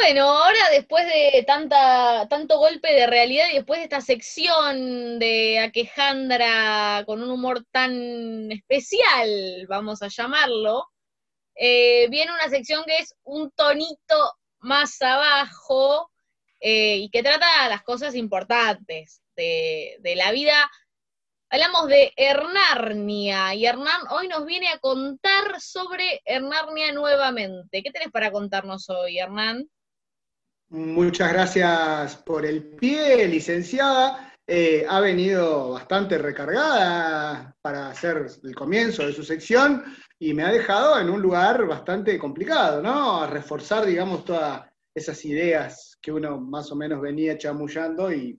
Bueno, ahora después de tanto golpe de realidad y después de esta sección de Aquejandra con un humor tan especial, vamos a llamarlo, eh, viene una sección que es un tonito más abajo eh, y que trata las cosas importantes de, de la vida Hablamos de Hernarnia y Hernán hoy nos viene a contar sobre Hernarnia nuevamente. ¿Qué tenés para contarnos hoy, Hernán? Muchas gracias por el pie, licenciada. Eh, ha venido bastante recargada para hacer el comienzo de su sección y me ha dejado en un lugar bastante complicado, ¿no? A reforzar, digamos, todas esas ideas que uno más o menos venía chamullando y,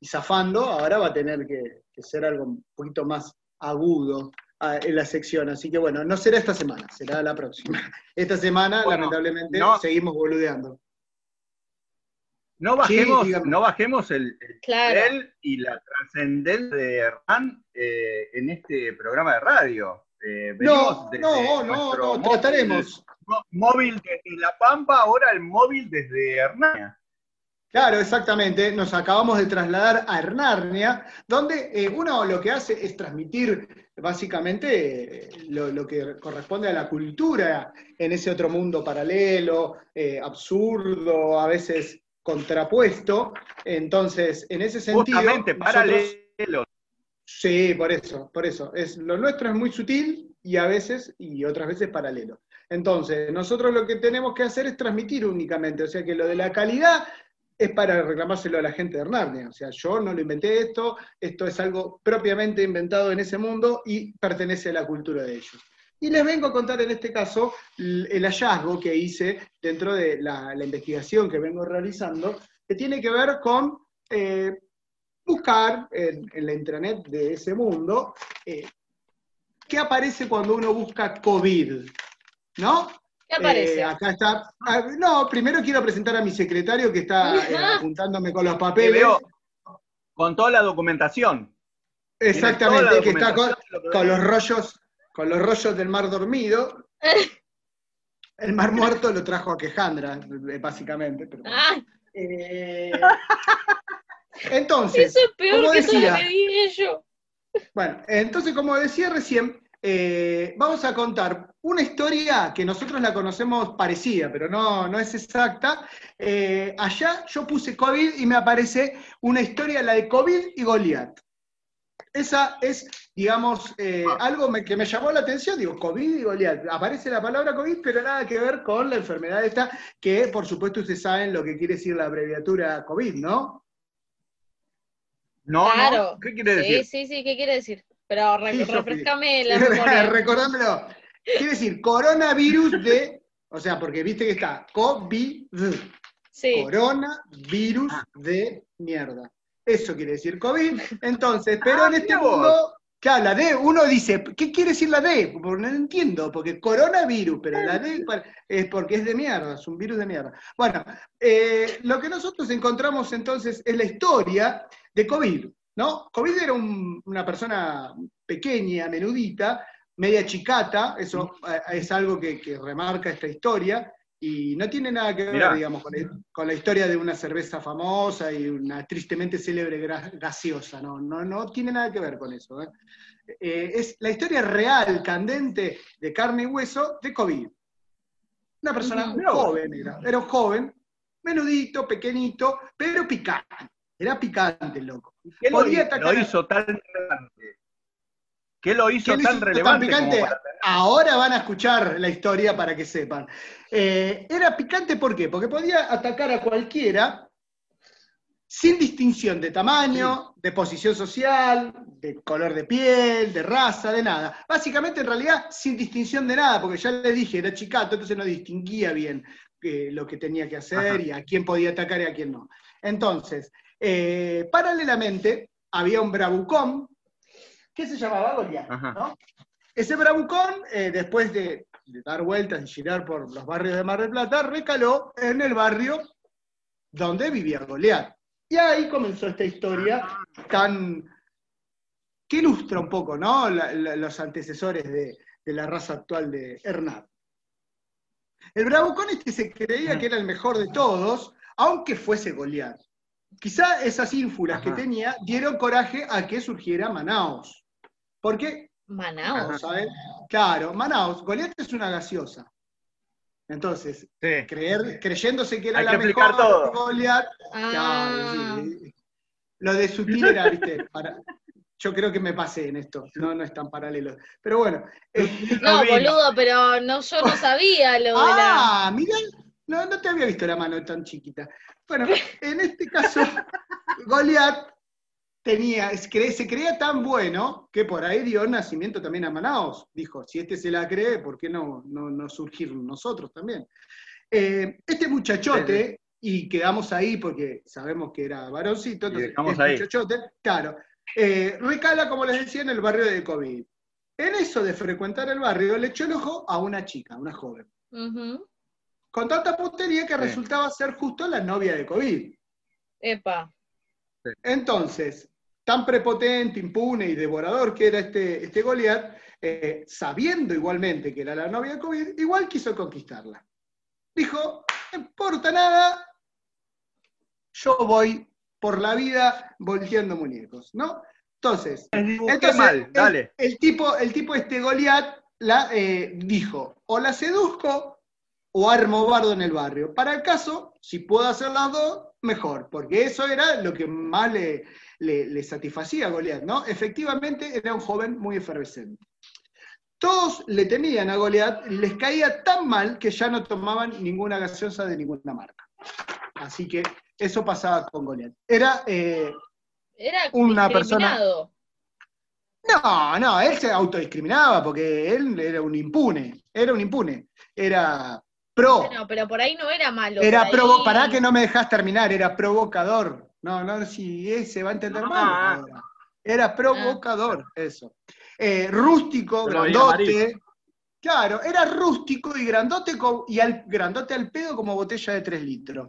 y zafando, ahora va a tener que, ser algo un poquito más agudo ah, en la sección. Así que bueno, no será esta semana, será la próxima. Esta semana, lamentablemente, seguimos boludeando. No bajemos, no bajemos el, el y la trascendencia de Hernán eh, en este programa de radio. Eh, no, no, no, no, trataremos. Móvil desde La Pampa, ahora el móvil desde Hernán. Claro, exactamente. Nos acabamos de trasladar a Hernarnia, donde eh, uno lo que hace es transmitir básicamente lo, que corresponde a la cultura en ese otro mundo paralelo, absurdo, a veces contrapuesto. Entonces, en ese sentido. Justamente, paralelo. Sí, por eso, por eso. Es, lo nuestro es muy sutil y a veces, y otras veces paralelo. Entonces, nosotros lo que tenemos que hacer es transmitir únicamente, o sea que lo de la calidad es para reclamárselo a la gente de Hernarnia. O sea, yo no lo inventé esto, esto es algo propiamente inventado en ese mundo y pertenece a la cultura de ellos. Y les vengo a contar en este caso el hallazgo que hice dentro de la, investigación que vengo realizando, que tiene que ver con eh, buscar en, la intranet de ese mundo eh, qué aparece cuando uno busca COVID, ¿no? ¿Qué aparece? Eh, acá está. Ah, no, primero quiero presentar a mi secretario que está apuntándome con los papeles. con toda la documentación. Exactamente, que está con los rollos con los rollos del mar dormido. El mar muerto lo trajo a Quejandra, básicamente. Eh, entonces, Eso es peor como que decía, yo. Bueno, entonces, como decía recién, eh, vamos a contar una historia que nosotros la conocemos parecida, pero no, no es exacta. Eh, allá yo puse COVID y me aparece una historia, la de COVID y Goliat. Esa es, digamos, eh, algo que me llamó la atención, digo, COVID y Goliat. Aparece la palabra COVID, pero nada que ver con la enfermedad esta, que por supuesto ustedes saben lo que quiere decir la abreviatura COVID, ¿no? No, claro. ¿qué quiere decir? Sí, sí, sí, ¿qué quiere decir? Pero refrescame la memoria. Recordámelo. Quiere decir coronavirus de, o sea, porque viste que está COVID, sí. coronavirus de mierda. Eso quiere decir COVID. Entonces, pero ah, en este mundo, claro, la D, uno dice, ¿qué quiere decir la D? Porque no entiendo, porque coronavirus, pero la D es porque es de mierda, es un virus de mierda. Bueno, eh, lo que nosotros encontramos entonces es la historia de COVID, ¿no? COVID era una persona pequeña, menudita, media chicata, eso eh, es algo que remarca esta historia, y no tiene nada que ver, digamos, con, la historia de una cerveza famosa y una tristemente célebre gaseosa, no, no, no tiene nada que ver con eso. ¿eh? Eh, es la historia real, candente, de carne y hueso de COVID. Una persona joven, era, era un joven, menudito, pequeñito, pero picante. Era picante el loco. ¿Qué lo, hizo tan relevante? ¿Qué lo hizo tan relevante? Ahora van a escuchar la historia para que sepan. Eh, era picante, ¿por qué? Porque podía atacar a cualquiera sin distinción de tamaño, de posición social, de color de piel, de raza, de nada. Básicamente, en realidad, sin distinción de nada, porque ya le dije, era chicato, entonces no distinguía bien eh, lo que tenía que hacer y a quién podía atacar y a quién no. Entonces, eh, paralelamente, había un bravucón que se llamaba Goliat, ¿no? Ese bravucón, eh, después de, dar vueltas y girar por los barrios de Mar del Plata, recaló en el barrio donde vivía Goliat. Y ahí comenzó esta historia tan que ilustra un poco ¿no? los antecesores de, la raza actual de Hernán. El bravucón este se creía que era el mejor de todos, aunque fuese Goliat. Quizá esas ínfulas que tenía dieron coraje a que surgiera Manaos. Porque Manaos. Claro, Manaos, Goliat es una gaseosa. Entonces, creer, creyéndose que era la mejor todo. Goliat, ah. lo de sutil era, viste, yo creo que me pasé en esto, no, no es tan paralelo. Pero bueno. Eh, no, boludo, pero no, yo no sabía lo de la. Ah, mira, no, no te había visto la mano tan chiquita. Bueno, en este caso, Goliat tenía, se creía tan bueno que por ahí dio nacimiento también a Manaos. Dijo, si este se la cree, ¿por qué no, no, surgir nosotros también? Eh, este muchachote, y quedamos ahí porque sabemos que era varoncito, entonces este muchachote, claro, eh, recala, como les decía, en el barrio de COVID. En eso de frecuentar el barrio, le echó el ojo a una chica, una joven. Con tanta putería que resultaba ser justo la novia de COVID. Epa. Entonces, tan prepotente, impune y devorador que era este, este Goliat, eh, sabiendo igualmente que era la novia de COVID, igual quiso conquistarla. Dijo, no importa nada, yo voy por la vida volteando muñecos, ¿no? Entonces, mal, dale. El, tipo, el tipo este Goliat la, eh, dijo, o la seduzco o armo bardo en el barrio. Para el caso, si puedo hacer las dos, mejor, porque eso era lo que más le, le, satisfacía a Goliat, ¿no? Efectivamente era un joven muy efervescente. Todos le temían a Goliat, les caía tan mal que ya no tomaban ninguna gaseosa de ninguna marca. Así que eso pasaba con Goliat. Era, eh, era una persona. No, no, él se autodiscriminaba porque él era un impune, era un impune, era pro. No, pero por ahí no era malo. Era pro, para que no me dejas terminar, era provocador. No, no, si se va a entender mal ahora. Era provocador, ah. eso. Eh, rústico, grandote. Claro, era rústico y grandote, y al, grandote al pedo como botella de 3 litros.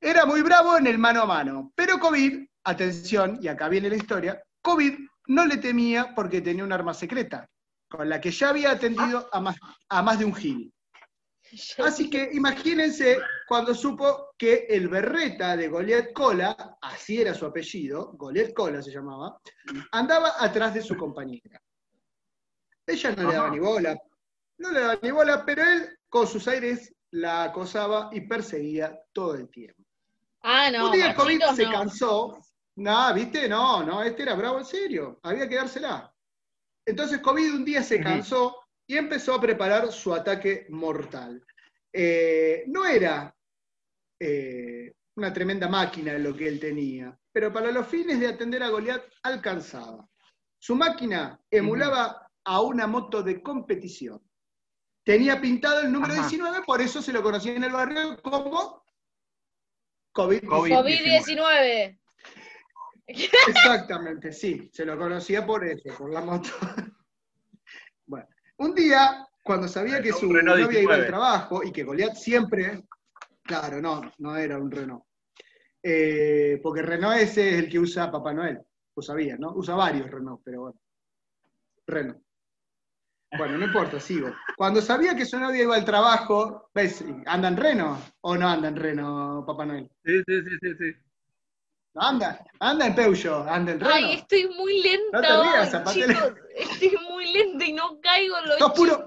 Era muy bravo en el mano a mano. Pero COVID, atención, y acá viene la historia, COVID no le temía porque tenía un arma secreta, con la que ya había atendido a más, a más de un gil. Así que imagínense cuando supo que el berreta de Goliath Cola, así era su apellido, Goliath Cola se llamaba, andaba atrás de su compañera. Ella no le daba ni bola, no le daba ni bola, pero él con sus aires la acosaba y perseguía todo el tiempo. Ah, no. Un día COVID se cansó. No, viste, no, no, este era bravo en serio, había que dársela. Entonces COVID un día se cansó y empezó a preparar su ataque mortal. Eh, no era eh, una tremenda máquina lo que él tenía, pero para los fines de atender a Goliat alcanzaba. Su máquina emulaba a una moto de competición. Tenía pintado el número 19, por eso se lo conocía en el barrio como COVID-19. Exactamente, sí, se lo conocía por eso, por la moto. Un día, cuando sabía que su novia iba al trabajo y que Goliat siempre, claro, no, no era un Renault. Eh, porque Renault ese es el que usa Papá Noel, vos sabías, ¿no? Usa varios Renault, pero bueno. Renault. Bueno, no importa, sigo. Cuando sabía que su novia iba al trabajo, ¿ves? ¿Anda en Reno o no anda en Reno, Papá Noel? Sí, sí, sí, sí, sí. Anda, anda en Peugeot, anda en Reno. Ay, estoy muy lenta. No te rías, chicos, estoy lenta y no caigo en los sos puro,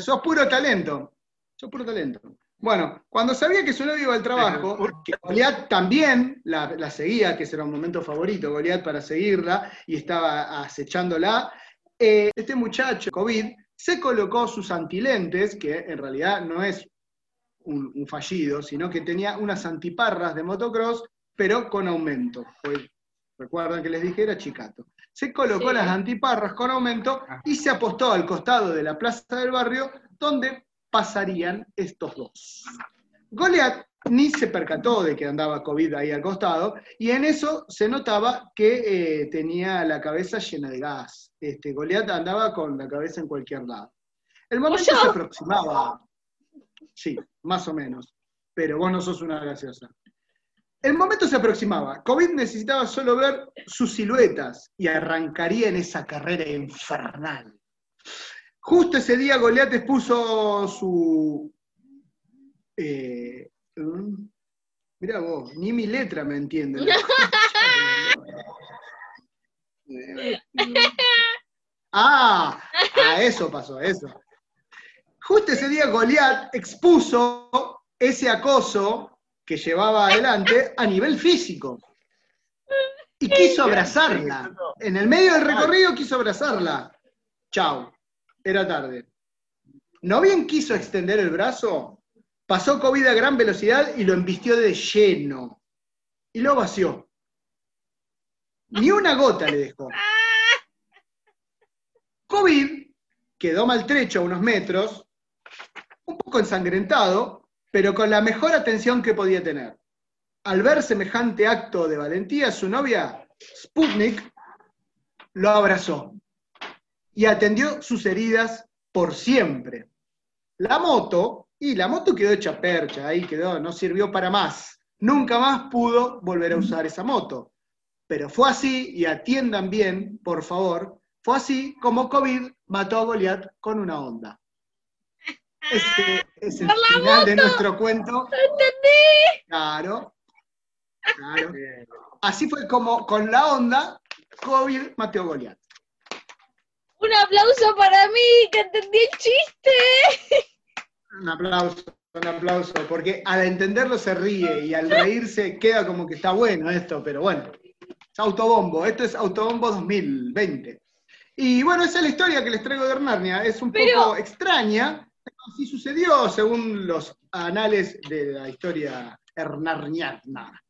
Sos puro talento. Sos puro talento. Bueno, cuando sabía que su novia iba al trabajo, que Goliat también la, seguía, que ese era un momento favorito, Goliat para seguirla, y estaba acechándola, eh, este muchacho, COVID, se colocó sus antilentes, que en realidad no es un, un, fallido, sino que tenía unas antiparras de motocross pero con aumento. Pues, recuerdan que les dije, era chicato. Se colocó las antiparras con aumento ah. y se apostó al costado de la plaza del barrio, donde pasarían estos dos. Goliat ni se percató de que andaba COVID ahí al costado, y en eso se notaba que eh, tenía la cabeza llena de gas. Este, Goliat andaba con la cabeza en cualquier lado. El momento se aproximaba. Sí, más o menos. Pero vos no sos una graciosa. El momento se aproximaba. COVID necesitaba solo ver sus siluetas y arrancaría en esa carrera infernal. Justo ese día Goliat puso su, Eh, mira vos, ni mi letra me entiende. ah, a eso pasó, eso. Justo ese día Goliat expuso ese acoso que llevaba adelante a nivel físico. Y quiso abrazarla. En el medio del recorrido quiso abrazarla. Chao. Era tarde. No bien quiso extender el brazo, pasó COVID a gran velocidad y lo embistió de lleno. Y lo vació. Ni una gota le dejó. COVID quedó maltrecho a unos metros, un poco ensangrentado, pero con la mejor atención que podía tener. Al ver semejante acto de valentía, su novia, Sputnik, lo abrazó y atendió sus heridas por siempre. La moto, y la moto quedó hecha percha, ahí quedó, no sirvió para más. Nunca más pudo volver a usar esa moto. Pero fue así, y atiendan bien, por favor, fue así como COVID mató a Goliat con una onda. Este es el final de nuestro cuento. ¿Entendí? Claro. claro. Así fue como con la onda, COVID mató a Goliat. Un aplauso para mí, que entendí el chiste. Un aplauso, un aplauso, porque al entenderlo se ríe y al reírse queda como que está bueno esto, pero bueno, es autobombo, esto es autobombo 2020. Y bueno, esa es la historia que les traigo de Hernarnia, es un poco extraña, así sucedió según los anales de la historia hernarniana.